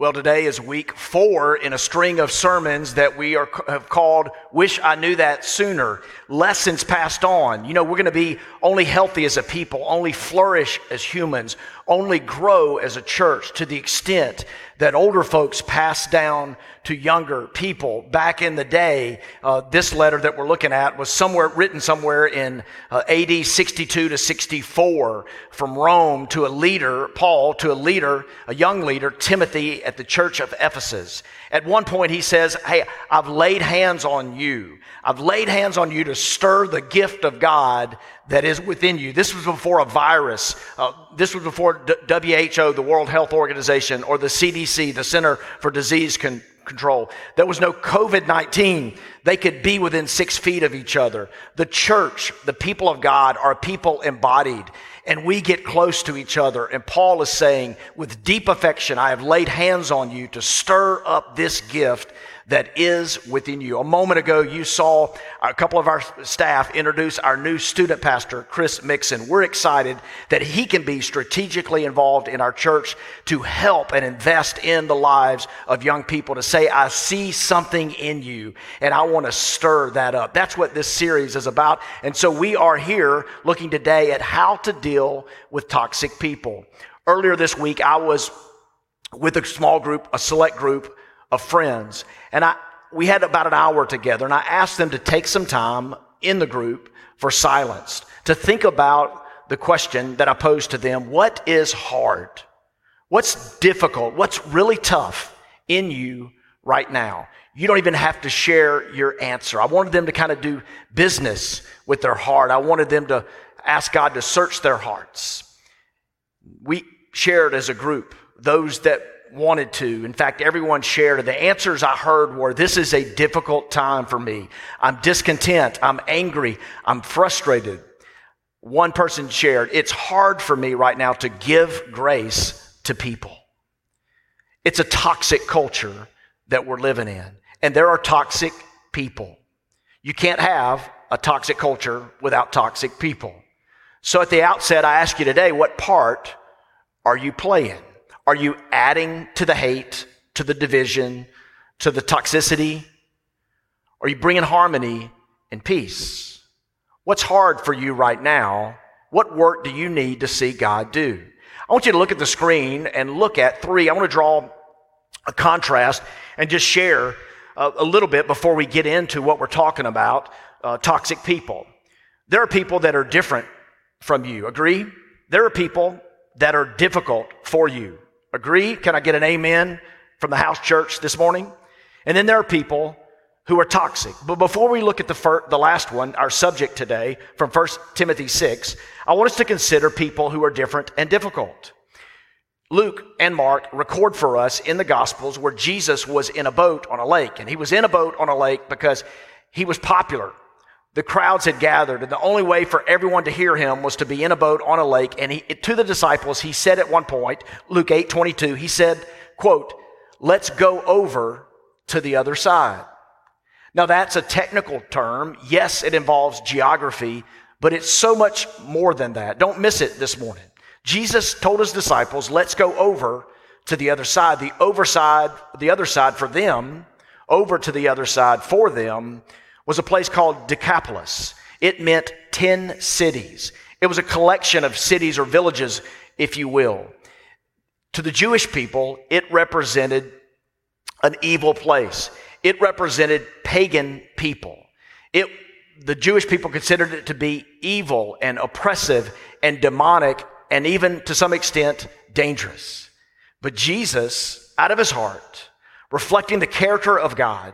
Well, today is week four in a string of sermons that we are, have called Wish I Knew That Sooner. Lessons passed on. You know, we're going to be only healthy as a people, only flourish as humans, only grow as a church to the extent that older folks pass down to younger people. Back in the day, uh, this letter that we're looking at was somewhere written somewhere in uh, AD 62 to 64 from Rome to a leader, Paul, to a leader, a young leader, Timothy at the church of Ephesus. At one point, he says, Hey, I've laid hands on you. I've laid hands on you to stir the gift of God that is within you. This was before a virus. Uh, this was before WHO, the World Health Organization, or the CDC, the Center for Disease Con- Control. There was no COVID 19. They could be within six feet of each other. The church, the people of God, are people embodied. And we get close to each other. And Paul is saying, with deep affection, I have laid hands on you to stir up this gift that is within you. A moment ago, you saw a couple of our staff introduce our new student pastor, Chris Mixon. We're excited that he can be strategically involved in our church to help and invest in the lives of young people to say, I see something in you and I want to stir that up. That's what this series is about. And so we are here looking today at how to deal with toxic people. Earlier this week, I was with a small group, a select group of friends. And I, we had about an hour together and I asked them to take some time in the group for silence to think about the question that I posed to them. What is hard? What's difficult? What's really tough in you right now? You don't even have to share your answer. I wanted them to kind of do business with their heart. I wanted them to ask God to search their hearts. We shared as a group those that wanted to. In fact, everyone shared. The answers I heard were this is a difficult time for me. I'm discontent. I'm angry. I'm frustrated. One person shared, it's hard for me right now to give grace to people. It's a toxic culture that we're living in, and there are toxic people. You can't have a toxic culture without toxic people. So at the outset, I ask you today, what part are you playing? Are you adding to the hate, to the division, to the toxicity? Are you bringing harmony and peace? What's hard for you right now? What work do you need to see God do? I want you to look at the screen and look at three. I want to draw a contrast and just share a, a little bit before we get into what we're talking about uh, toxic people. There are people that are different from you. Agree? There are people that are difficult for you. Agree? Can I get an amen from the house church this morning? And then there are people who are toxic. But before we look at the, first, the last one, our subject today from 1 Timothy 6, I want us to consider people who are different and difficult. Luke and Mark record for us in the Gospels where Jesus was in a boat on a lake. And he was in a boat on a lake because he was popular. The crowds had gathered, and the only way for everyone to hear him was to be in a boat on a lake. And he, to the disciples, he said at one point, Luke 8 22, he said, quote, let's go over to the other side. Now that's a technical term. Yes, it involves geography, but it's so much more than that. Don't miss it this morning. Jesus told his disciples, let's go over to the other side. The overside, the other side for them, over to the other side for them was a place called Decapolis. It meant 10 cities. It was a collection of cities or villages, if you will. To the Jewish people, it represented an evil place. It represented pagan people. It, the Jewish people considered it to be evil and oppressive and demonic and even to some extent dangerous. But Jesus, out of his heart, reflecting the character of God,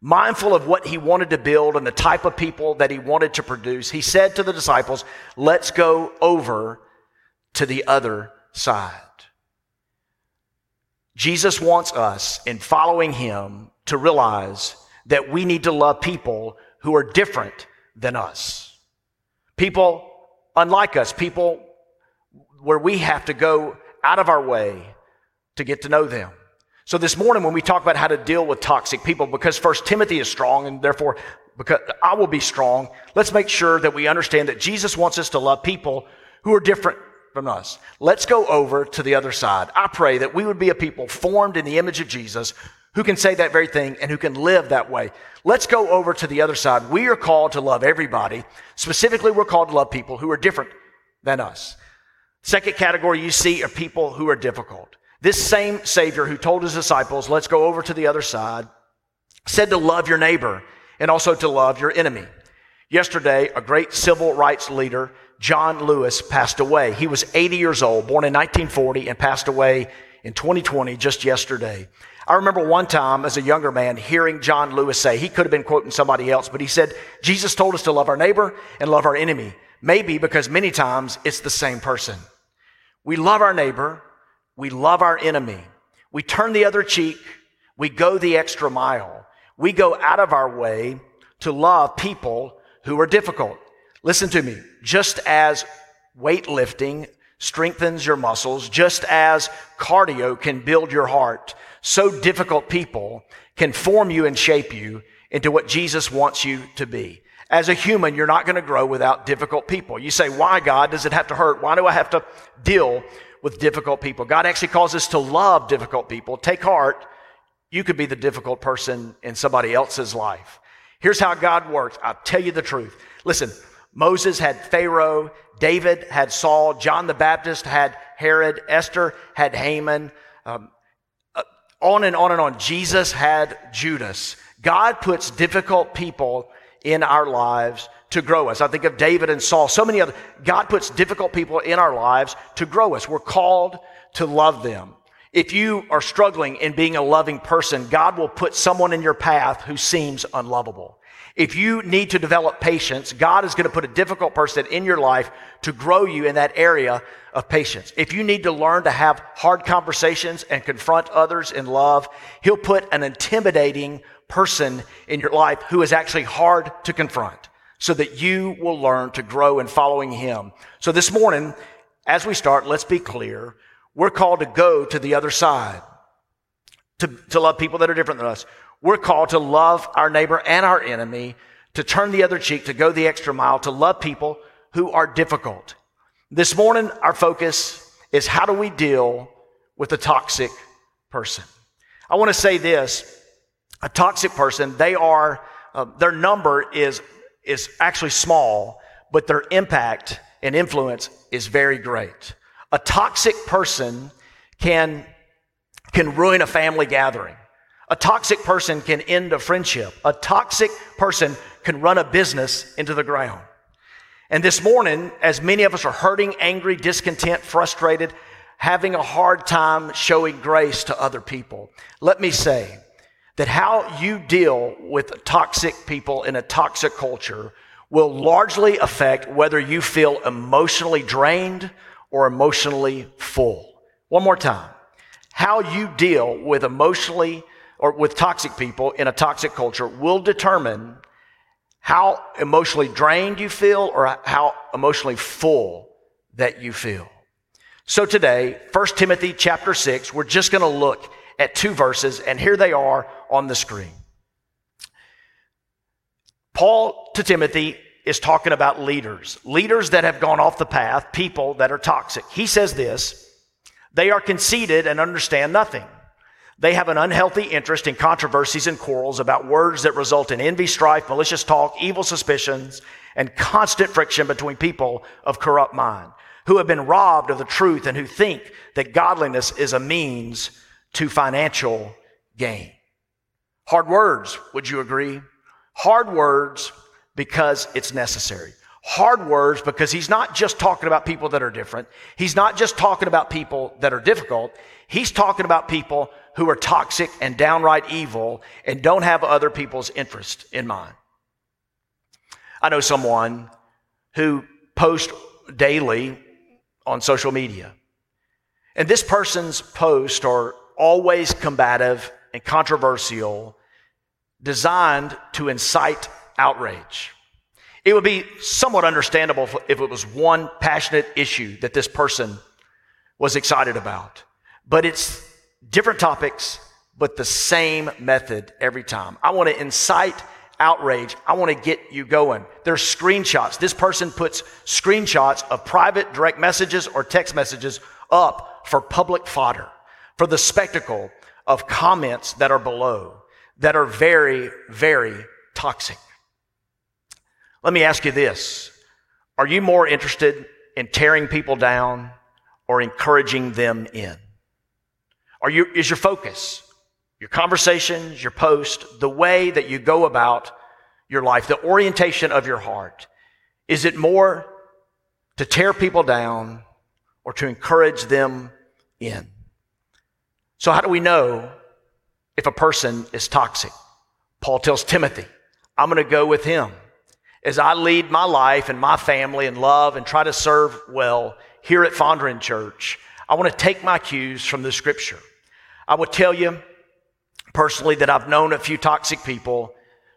mindful of what he wanted to build and the type of people that he wanted to produce, he said to the disciples, Let's go over to the other side. Jesus wants us, in following him, to realize that we need to love people who are different than us. People unlike us, people where we have to go out of our way to get to know them. So this morning, when we talk about how to deal with toxic people, because First Timothy is strong, and therefore, because I will be strong, let's make sure that we understand that Jesus wants us to love people who are different from us. Let's go over to the other side. I pray that we would be a people formed in the image of Jesus who can say that very thing and who can live that way. Let's go over to the other side. We are called to love everybody. Specifically, we're called to love people who are different than us. Second category you see are people who are difficult. This same Savior who told his disciples, let's go over to the other side, said to love your neighbor and also to love your enemy. Yesterday, a great civil rights leader, John Lewis, passed away. He was 80 years old, born in 1940, and passed away in 2020, just yesterday. I remember one time as a younger man hearing John Lewis say, he could have been quoting somebody else, but he said, Jesus told us to love our neighbor and love our enemy. Maybe because many times it's the same person. We love our neighbor. We love our enemy. We turn the other cheek. We go the extra mile. We go out of our way to love people who are difficult. Listen to me. Just as weightlifting strengthens your muscles, just as cardio can build your heart, so difficult people can form you and shape you into what Jesus wants you to be. As a human, you're not going to grow without difficult people. You say, why, God, does it have to hurt? Why do I have to deal with difficult people? God actually calls us to love difficult people. Take heart. You could be the difficult person in somebody else's life. Here's how God works. I'll tell you the truth. Listen, Moses had Pharaoh, David had Saul, John the Baptist had Herod, Esther had Haman, um, uh, on and on and on. Jesus had Judas. God puts difficult people in our lives to grow us. I think of David and Saul, so many other. God puts difficult people in our lives to grow us. We're called to love them. If you are struggling in being a loving person, God will put someone in your path who seems unlovable. If you need to develop patience, God is going to put a difficult person in your life to grow you in that area of patience. If you need to learn to have hard conversations and confront others in love, He'll put an intimidating person in your life who is actually hard to confront so that you will learn to grow in following Him. So this morning, as we start, let's be clear. We're called to go to the other side, to, to love people that are different than us. We're called to love our neighbor and our enemy, to turn the other cheek, to go the extra mile, to love people who are difficult. This morning, our focus is how do we deal with a toxic person? I want to say this a toxic person, they are, uh, their number is, is actually small, but their impact and influence is very great. A toxic person can, can ruin a family gathering. A toxic person can end a friendship. A toxic person can run a business into the ground. And this morning, as many of us are hurting, angry, discontent, frustrated, having a hard time showing grace to other people, let me say that how you deal with toxic people in a toxic culture will largely affect whether you feel emotionally drained or emotionally full. One more time. How you deal with emotionally or with toxic people in a toxic culture will determine how emotionally drained you feel or how emotionally full that you feel. So today, 1 Timothy chapter 6, we're just going to look at two verses and here they are on the screen. Paul to Timothy is talking about leaders, leaders that have gone off the path, people that are toxic. He says this, they are conceited and understand nothing. They have an unhealthy interest in controversies and quarrels about words that result in envy, strife, malicious talk, evil suspicions, and constant friction between people of corrupt mind, who have been robbed of the truth and who think that godliness is a means to financial gain. Hard words, would you agree? Hard words because it's necessary. Hard words because he's not just talking about people that are different. He's not just talking about people that are difficult. He's talking about people who are toxic and downright evil and don't have other people's interest in mind. I know someone who posts daily on social media. And this person's posts are always combative and controversial, designed to incite outrage. It would be somewhat understandable if it was one passionate issue that this person was excited about. But it's different topics, but the same method every time. I want to incite outrage. I want to get you going. There's screenshots. This person puts screenshots of private direct messages or text messages up for public fodder, for the spectacle of comments that are below that are very, very toxic. Let me ask you this. Are you more interested in tearing people down or encouraging them in? Are you, is your focus, your conversations, your post, the way that you go about your life, the orientation of your heart, is it more to tear people down or to encourage them in? So, how do we know if a person is toxic? Paul tells Timothy, I'm going to go with him as I lead my life and my family and love and try to serve well here at Fondren Church, I want to take my cues from the scripture. I will tell you personally that I've known a few toxic people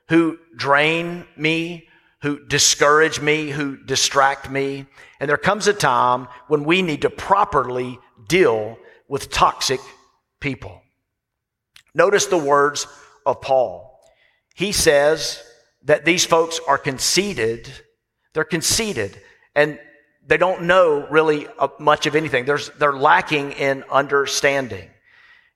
who drain me, who discourage me, who distract me. And there comes a time when we need to properly deal with toxic people. Notice the words of Paul. He says, that these folks are conceited. They're conceited and they don't know really uh, much of anything. There's, they're lacking in understanding.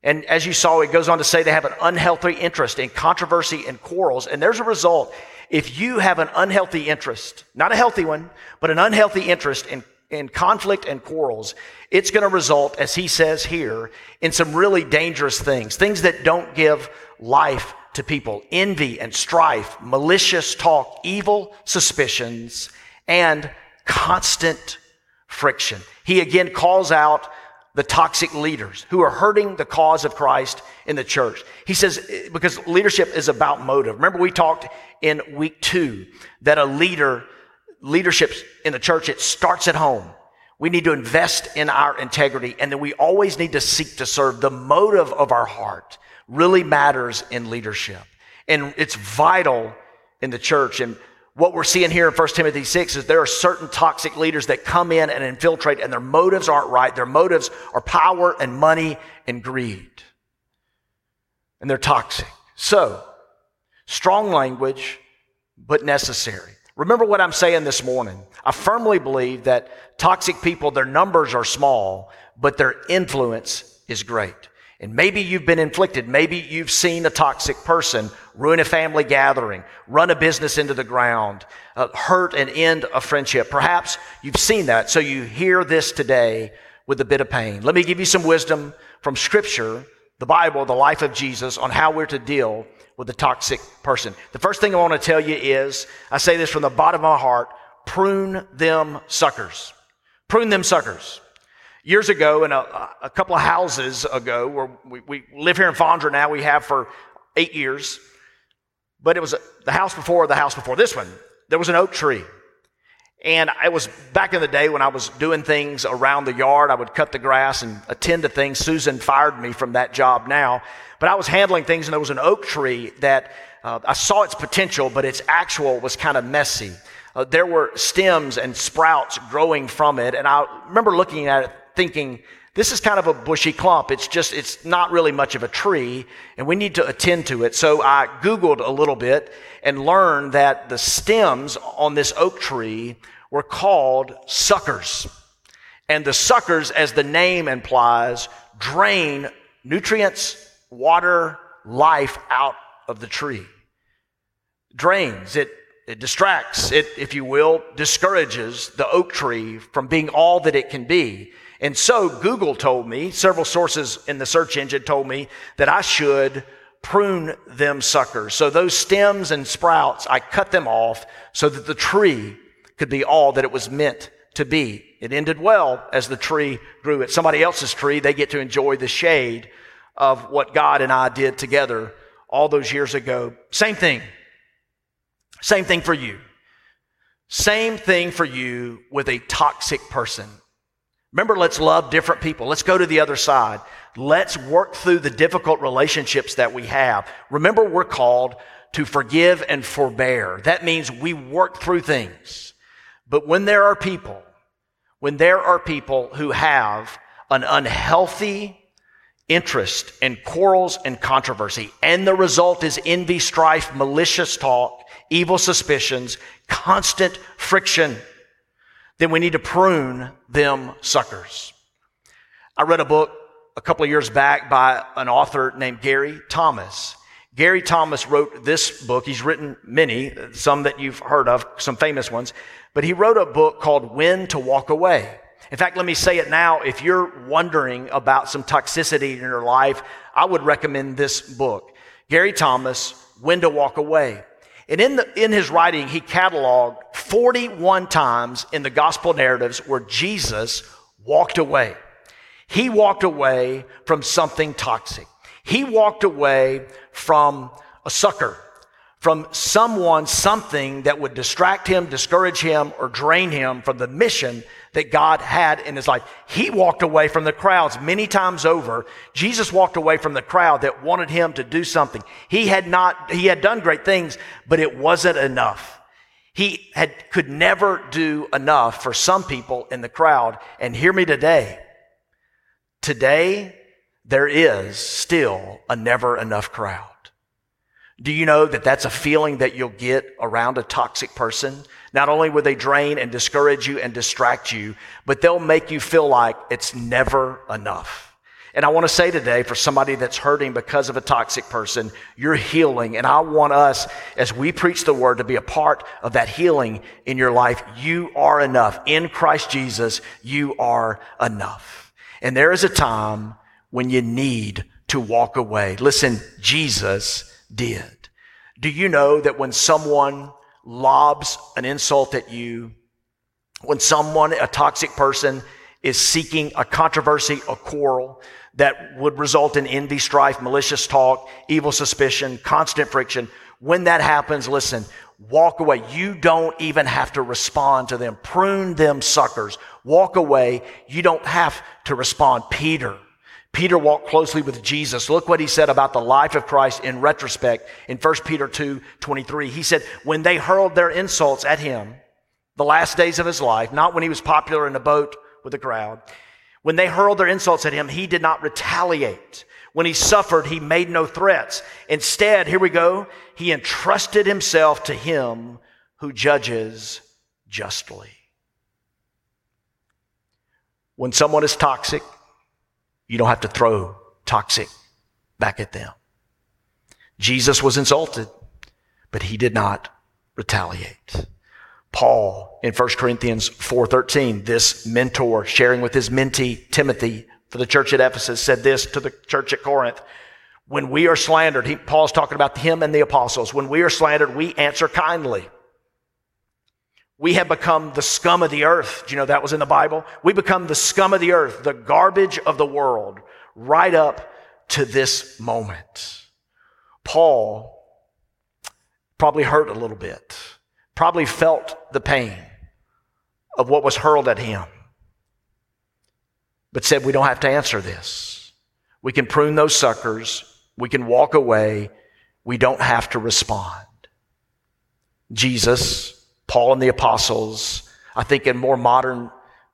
And as you saw, it goes on to say they have an unhealthy interest in controversy and quarrels. And there's a result. If you have an unhealthy interest, not a healthy one, but an unhealthy interest in, in conflict and quarrels, it's going to result, as he says here, in some really dangerous things, things that don't give life to people envy and strife, malicious talk, evil suspicions, and constant friction. He again calls out the toxic leaders who are hurting the cause of Christ in the church. He says, because leadership is about motive. Remember, we talked in week two that a leader, leadership in the church, it starts at home. We need to invest in our integrity, and then we always need to seek to serve the motive of our heart really matters in leadership. And it's vital in the church. And what we're seeing here in 1 Timothy 6 is there are certain toxic leaders that come in and infiltrate, and their motives aren't right. Their motives are power and money and greed. And they're toxic. So, strong language, but necessary. Remember what I'm saying this morning. I firmly believe that toxic people, their numbers are small, but their influence is great. And maybe you've been inflicted. Maybe you've seen a toxic person ruin a family gathering, run a business into the ground, uh, hurt and end a friendship. Perhaps you've seen that. So you hear this today with a bit of pain. Let me give you some wisdom from scripture, the Bible, the life of Jesus on how we're to deal with a toxic person. The first thing I want to tell you is, I say this from the bottom of my heart, prune them suckers. Prune them suckers. Years ago, in a, a couple of houses ago, where we, we live here in Fondren now, we have for eight years, but it was the house before the house before this one. There was an oak tree. And it was back in the day when I was doing things around the yard. I would cut the grass and attend to things. Susan fired me from that job now. But I was handling things, and there was an oak tree that uh, I saw its potential, but its actual was kind of messy. Uh, there were stems and sprouts growing from it. And I remember looking at it thinking, this is kind of a bushy clump. It's just, it's not really much of a tree, and we need to attend to it. So I Googled a little bit and learned that the stems on this oak tree were called suckers. And the suckers, as the name implies, drain nutrients, water, life out of the tree. Drains, it, it distracts, it, if you will, discourages the oak tree from being all that it can be. And so Google told me, several sources in the search engine told me that I should prune them suckers. So those stems and sprouts, I cut them off so that the tree could be all that it was meant to be. It ended well as the tree grew. At somebody else's tree, they get to enjoy the shade of what God and I did together all those years ago. Same thing. Same thing for you. Same thing for you with a toxic person. Remember, let's love different people. Let's go to the other side. Let's work through the difficult relationships that we have. Remember, we're called to forgive and forbear. That means we work through things. But when there are people, when there are people who have an unhealthy interest in quarrels and controversy. And the result is envy, strife, malicious talk, evil suspicions, constant friction. Then we need to prune them suckers. I read a book a couple of years back by an author named Gary Thomas. Gary Thomas wrote this book. He's written many, some that you've heard of, some famous ones, but he wrote a book called When to Walk Away. In fact, let me say it now. If you're wondering about some toxicity in your life, I would recommend this book. Gary Thomas, When to Walk Away. And in, the, in his writing, he cataloged 41 times in the gospel narratives where Jesus walked away. He walked away from something toxic. He walked away from a sucker from someone, something that would distract him, discourage him, or drain him from the mission that God had in his life. He walked away from the crowds many times over. Jesus walked away from the crowd that wanted him to do something. He had not, he had done great things, but it wasn't enough. He had, could never do enough for some people in the crowd. And hear me today. Today, there is still a never enough crowd. Do you know that that's a feeling that you'll get around a toxic person? Not only will they drain and discourage you and distract you, but they'll make you feel like it's never enough. And I want to say today for somebody that's hurting because of a toxic person, you're healing. And I want us, as we preach the word, to be a part of that healing in your life. You are enough. In Christ Jesus, you are enough. And there is a time when you need to walk away. Listen, Jesus did. Do you know that when someone lobs an insult at you, when someone, a toxic person, is seeking a controversy, a quarrel that would result in envy, strife, malicious talk, evil suspicion, constant friction, when that happens, listen, walk away. You don't even have to respond to them. Prune them suckers. Walk away. You don't have to respond. Peter Peter walked closely with Jesus. Look what he said about the life of Christ in retrospect in 1 Peter 2 23. He said, When they hurled their insults at him, the last days of his life, not when he was popular in a boat with the crowd, when they hurled their insults at him, he did not retaliate. When he suffered, he made no threats. Instead, here we go, he entrusted himself to him who judges justly. When someone is toxic, you don't have to throw toxic back at them. Jesus was insulted, but he did not retaliate. Paul in 1 Corinthians 4:13, this mentor sharing with his mentee Timothy for the church at Ephesus said this to the church at Corinth. When we are slandered, he, Paul's talking about him and the apostles. When we are slandered, we answer kindly. We have become the scum of the earth. Do you know that was in the Bible? We become the scum of the earth, the garbage of the world, right up to this moment. Paul probably hurt a little bit, probably felt the pain of what was hurled at him, but said, We don't have to answer this. We can prune those suckers, we can walk away, we don't have to respond. Jesus Paul and the apostles. I think in more modern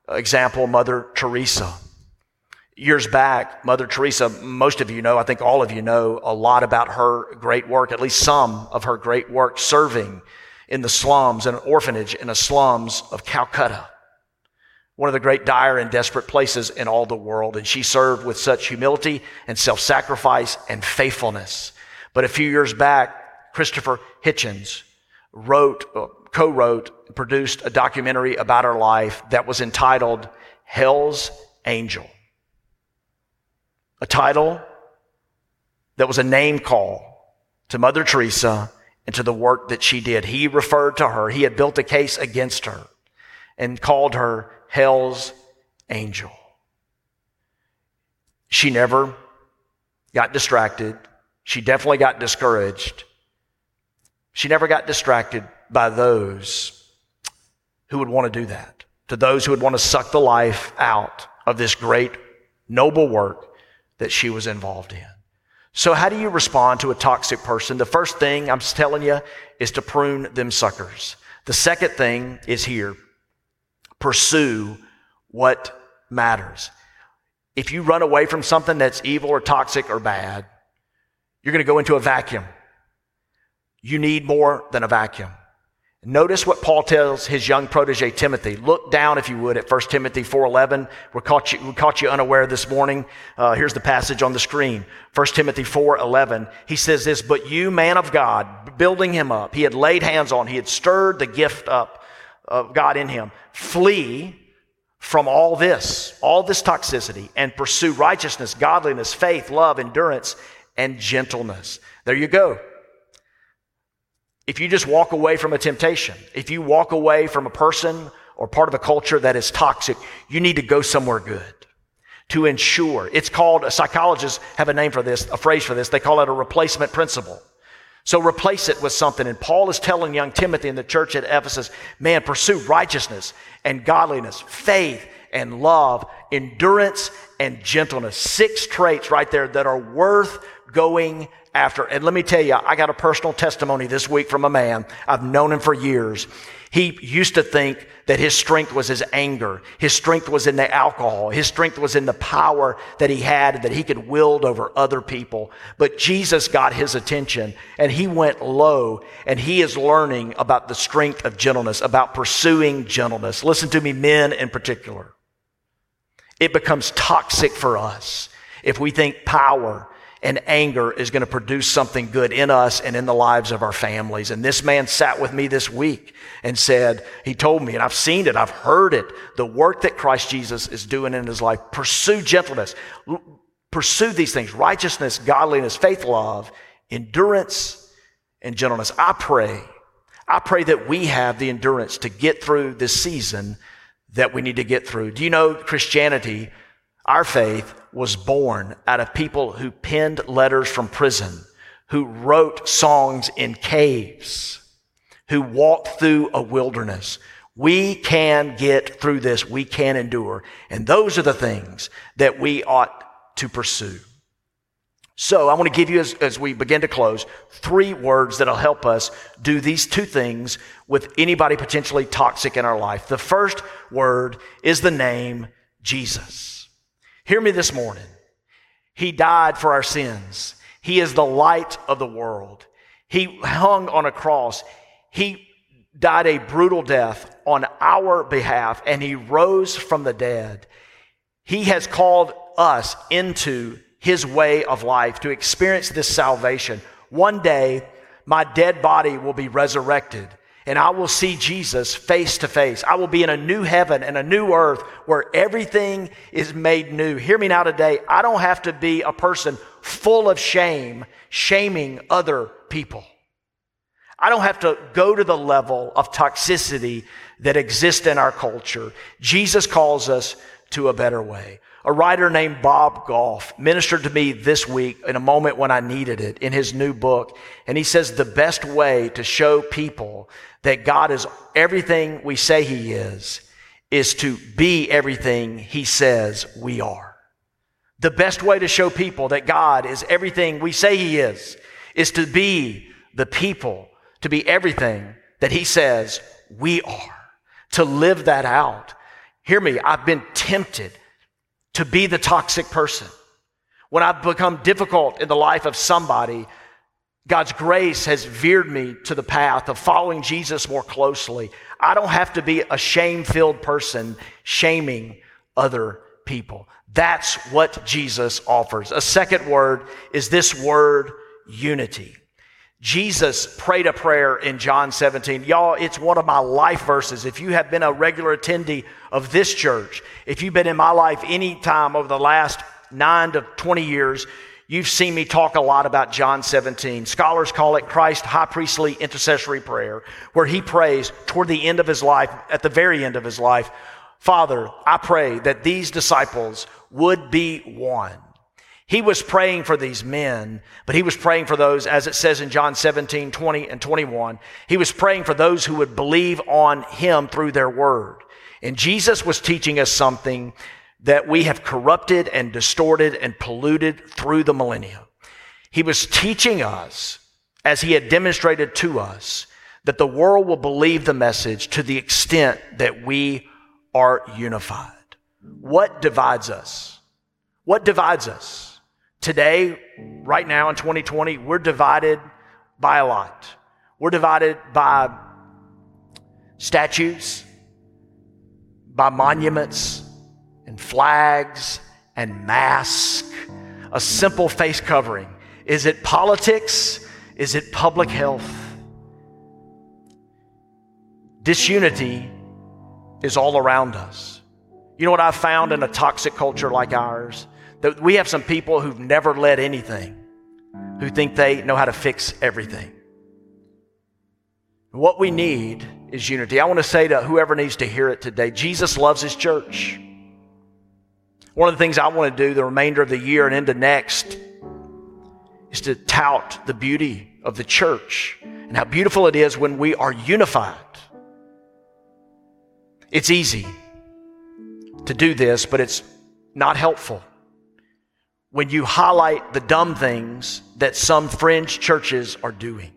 example, Mother Teresa. Years back, Mother Teresa, most of you know, I think all of you know a lot about her great work, at least some of her great work serving in the slums, in an orphanage in the slums of Calcutta. One of the great dire and desperate places in all the world. And she served with such humility and self-sacrifice and faithfulness. But a few years back, Christopher Hitchens wrote, uh, co-wrote, and produced a documentary about her life that was entitled Hell's Angel. A title that was a name call to Mother Teresa and to the work that she did. He referred to her. He had built a case against her and called her Hell's Angel. She never got distracted. She definitely got discouraged. She never got distracted by those who would want to do that, to those who would want to suck the life out of this great, noble work that she was involved in. So, how do you respond to a toxic person? The first thing I'm telling you is to prune them suckers. The second thing is here pursue what matters. if you run away from something that's evil or toxic or bad, you're going to go into a vacuum. You need more than a vacuum. Notice what Paul tells his young protege Timothy. Look down, if you would, at 1 Timothy 4.11. We caught you, we caught you unaware this morning. Uh, here's the passage on the screen. 1 Timothy 4.11. He says this, But you, man of God, building him up, he had laid hands on, he had stirred the gift up of God in him. Flee from all this, all this toxicity, and pursue righteousness, godliness, faith, love, endurance, and gentleness. There you go. If you just walk away from a temptation, if you walk away from a person or part of a culture that is toxic, you need to go somewhere good to ensure. It's called, psychologists have a name for this, a phrase for this. They call it a replacement principle. So replace it with something. And Paul is telling young Timothy in the church at Ephesus, man, pursue righteousness and godliness, faith and love, endurance and gentleness. Six traits right there that are worth going after. And let me tell you, I got a personal testimony this week from a man. I've known him for years. He used to think that his strength was his anger. His strength was in the alcohol. His strength was in the power that he had that he could wield over other people. But Jesus got his attention and he went low and he is learning about the strength of gentleness, about pursuing gentleness. Listen to me, men in particular. It becomes toxic for us if we think power and anger is going to produce something good in us and in the lives of our families. And this man sat with me this week and said, he told me, and I've seen it, I've heard it, the work that Christ Jesus is doing in his life. Pursue gentleness. Pursue these things righteousness, godliness, faith, love, endurance, and gentleness. I pray, I pray that we have the endurance to get through this season that we need to get through. Do you know Christianity, our faith, was born out of people who penned letters from prison, who wrote songs in caves, who walked through a wilderness. We can get through this. We can endure. And those are the things that we ought to pursue. So I want to give you, as, as, we begin to close, three words that'll help us do these two things with anybody potentially toxic in our life. The first word is the name Jesus. Hear me this morning. He died for our sins. He is the light of the world. He hung on a cross. He died a brutal death on our behalf and he rose from the dead. He has called us into his way of life to experience this salvation. One day, my dead body will be resurrected and I will see Jesus face to face. I will be in a new heaven and a new earth where everything is made new. Hear me now today. I don't have to be a person full of shame, shaming other people. I don't have to go to the level of toxicity that exists in our culture. Jesus calls us to a better way. A writer named Bob Goff ministered to me this week in a moment when I needed it in his new book. And he says the best way to show people that God is everything we say He is, is to be everything He says we are. The best way to show people that God is everything we say He is, is to be the people, to be everything that He says we are, to live that out. Hear me, I've been tempted to be the toxic person. When I've become difficult in the life of somebody, God's grace has veered me to the path of following Jesus more closely. I don't have to be a shame filled person shaming other people. That's what Jesus offers. A second word is this word unity. Jesus prayed a prayer in John 17. Y'all, it's one of my life verses. If you have been a regular attendee of this church, if you've been in my life any time over the last nine to 20 years, You've seen me talk a lot about John 17. Scholars call it Christ's high priestly intercessory prayer, where he prays toward the end of his life, at the very end of his life, Father, I pray that these disciples would be one. He was praying for these men, but he was praying for those, as it says in John 17, 20 and 21. He was praying for those who would believe on him through their word. And Jesus was teaching us something that we have corrupted and distorted and polluted through the millennium. He was teaching us, as he had demonstrated to us, that the world will believe the message to the extent that we are unified. What divides us? What divides us? Today, right now in 2020, we're divided by a lot. We're divided by statues, by monuments and flags and masks, a simple face covering. Is it politics? Is it public health? Disunity is all around us. You know what I've found in a toxic culture like ours? That we have some people who've never led anything, who think they know how to fix everything. What we need is unity. I want to say to whoever needs to hear it today Jesus loves his church. One of the things I want to do the remainder of the year and into next is to tout the beauty of the church and how beautiful it is when we are unified. It's easy to do this, but it's not helpful when you highlight the dumb things that some fringe churches are doing.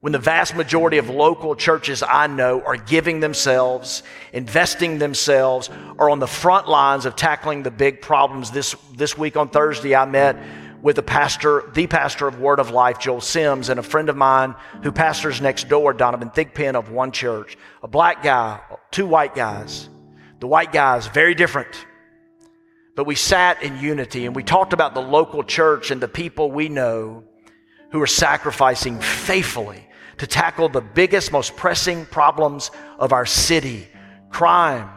When the vast majority of local churches I know are giving themselves, investing themselves, are on the front lines of tackling the big problems. This, this week on Thursday, I met with the pastor, the pastor of Word of Life, Joel Sims, and a friend of mine who pastors next door, Donovan Thigpen of one church. A black guy, two white guys. The white guys, very different. But we sat in unity and we talked about the local church and the people we know who are sacrificing faithfully to tackle the biggest, most pressing problems of our city crime,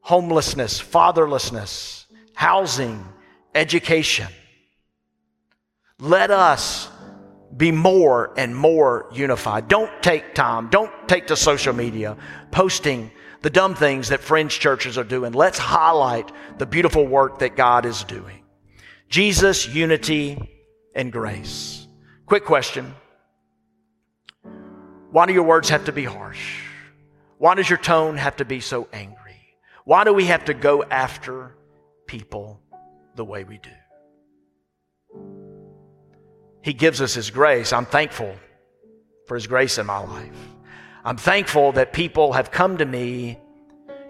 homelessness, fatherlessness, housing, education. Let us be more and more unified. Don't take time, don't take to social media posting the dumb things that fringe churches are doing. Let's highlight the beautiful work that God is doing. Jesus, unity, and grace. Quick question Why do your words have to be harsh? Why does your tone have to be so angry? Why do we have to go after people the way we do? He gives us His grace. I'm thankful for His grace in my life. I'm thankful that people have come to me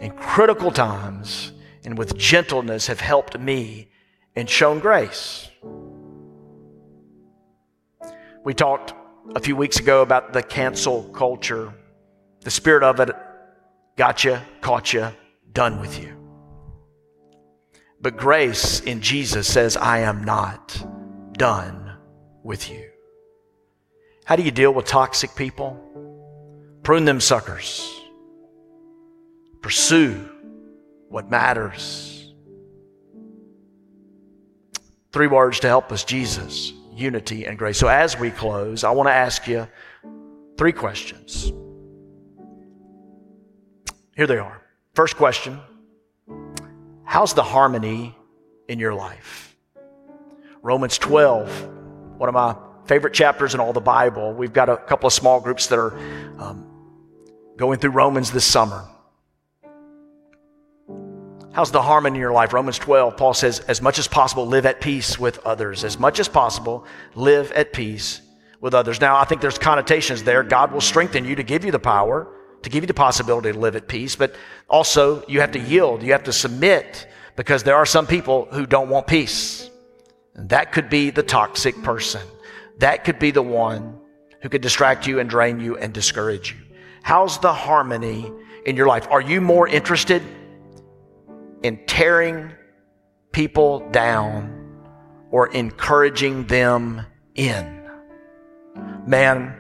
in critical times and with gentleness have helped me and shown grace. We talked a few weeks ago about the cancel culture. The spirit of it got you, caught you, done with you. But grace in Jesus says, I am not done with you. How do you deal with toxic people? Prune them suckers. Pursue what matters. Three words to help us Jesus, unity, and grace. So as we close, I want to ask you three questions. Here they are. First question How's the harmony in your life? Romans 12 one of my favorite chapters in all the Bible. We've got a couple of small groups that are um, going through Romans this summer. How's the harmony in your life? Romans 12, Paul says, as much as possible, live at peace with others. As much as possible, live at peace with others. Now, I think there's connotations there. God will strengthen you to give you the power, to give you the possibility to live at peace, but also you have to yield, you have to submit, because there are some people who don't want peace. And that could be the toxic person. That could be the one who could distract you and drain you and discourage you. How's the harmony in your life? Are you more interested in tearing people down or encouraging them in? Man,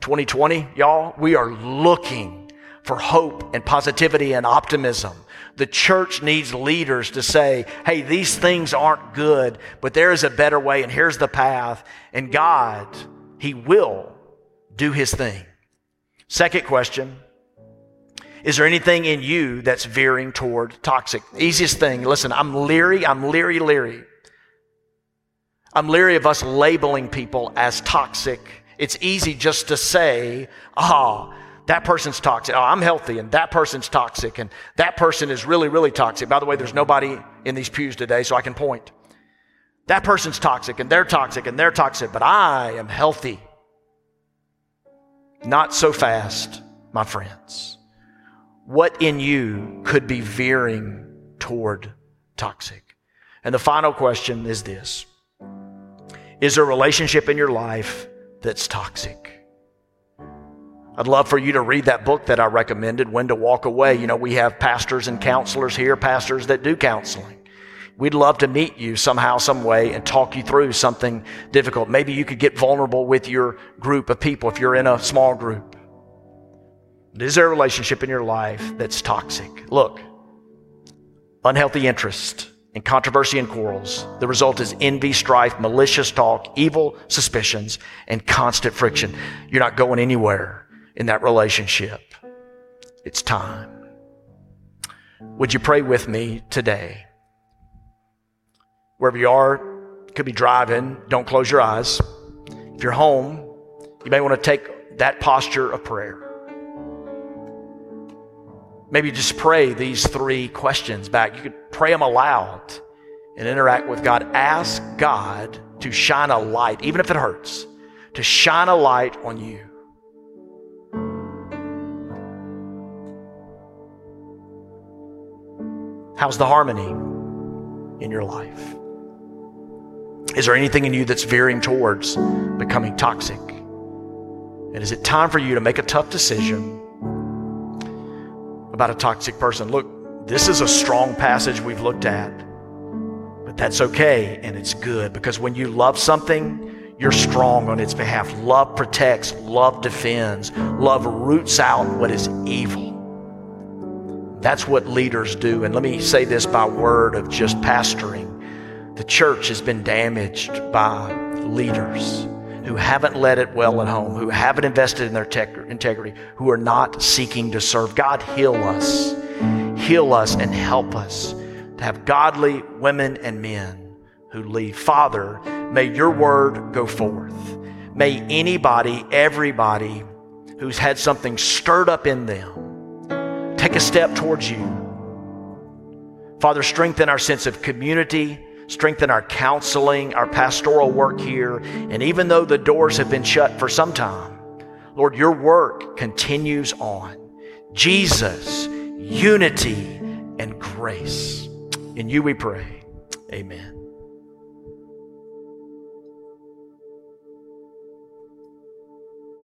2020, y'all, we are looking for hope and positivity and optimism. The church needs leaders to say, hey, these things aren't good, but there is a better way, and here's the path. And God, He will do His thing. Second question Is there anything in you that's veering toward toxic? Easiest thing, listen, I'm leery, I'm leery, leery. I'm leery of us labeling people as toxic. It's easy just to say, ah, oh, that person's toxic. Oh, I'm healthy, and that person's toxic, and that person is really, really toxic. By the way, there's nobody in these pews today, so I can point. That person's toxic, and they're toxic, and they're toxic, but I am healthy. Not so fast, my friends. What in you could be veering toward toxic? And the final question is this Is there a relationship in your life that's toxic? I'd love for you to read that book that I recommended, When to Walk Away. You know, we have pastors and counselors here, pastors that do counseling. We'd love to meet you somehow, some way, and talk you through something difficult. Maybe you could get vulnerable with your group of people if you're in a small group. Is there a relationship in your life that's toxic? Look, unhealthy interest and controversy and quarrels. The result is envy, strife, malicious talk, evil suspicions, and constant friction. You're not going anywhere in that relationship. It's time. Would you pray with me today? Wherever you are, could be driving, don't close your eyes. If you're home, you may want to take that posture of prayer. Maybe just pray these three questions back. You could pray them aloud and interact with God. Ask God to shine a light, even if it hurts, to shine a light on you. How's the harmony in your life? Is there anything in you that's veering towards becoming toxic? And is it time for you to make a tough decision about a toxic person. Look, this is a strong passage we've looked at, but that's okay and it's good because when you love something, you're strong on its behalf. Love protects, love defends, love roots out what is evil. That's what leaders do. And let me say this by word of just pastoring. The church has been damaged by leaders who haven't led it well at home, who haven't invested in their integrity, who are not seeking to serve. God, heal us. Heal us and help us to have godly women and men who lead. Father, may your word go forth. May anybody, everybody who's had something stirred up in them take a step towards you. Father, strengthen our sense of community strengthen our counseling, our pastoral work here. And even though the doors have been shut for some time, Lord, your work continues on. Jesus, unity, and grace. In you we pray. Amen.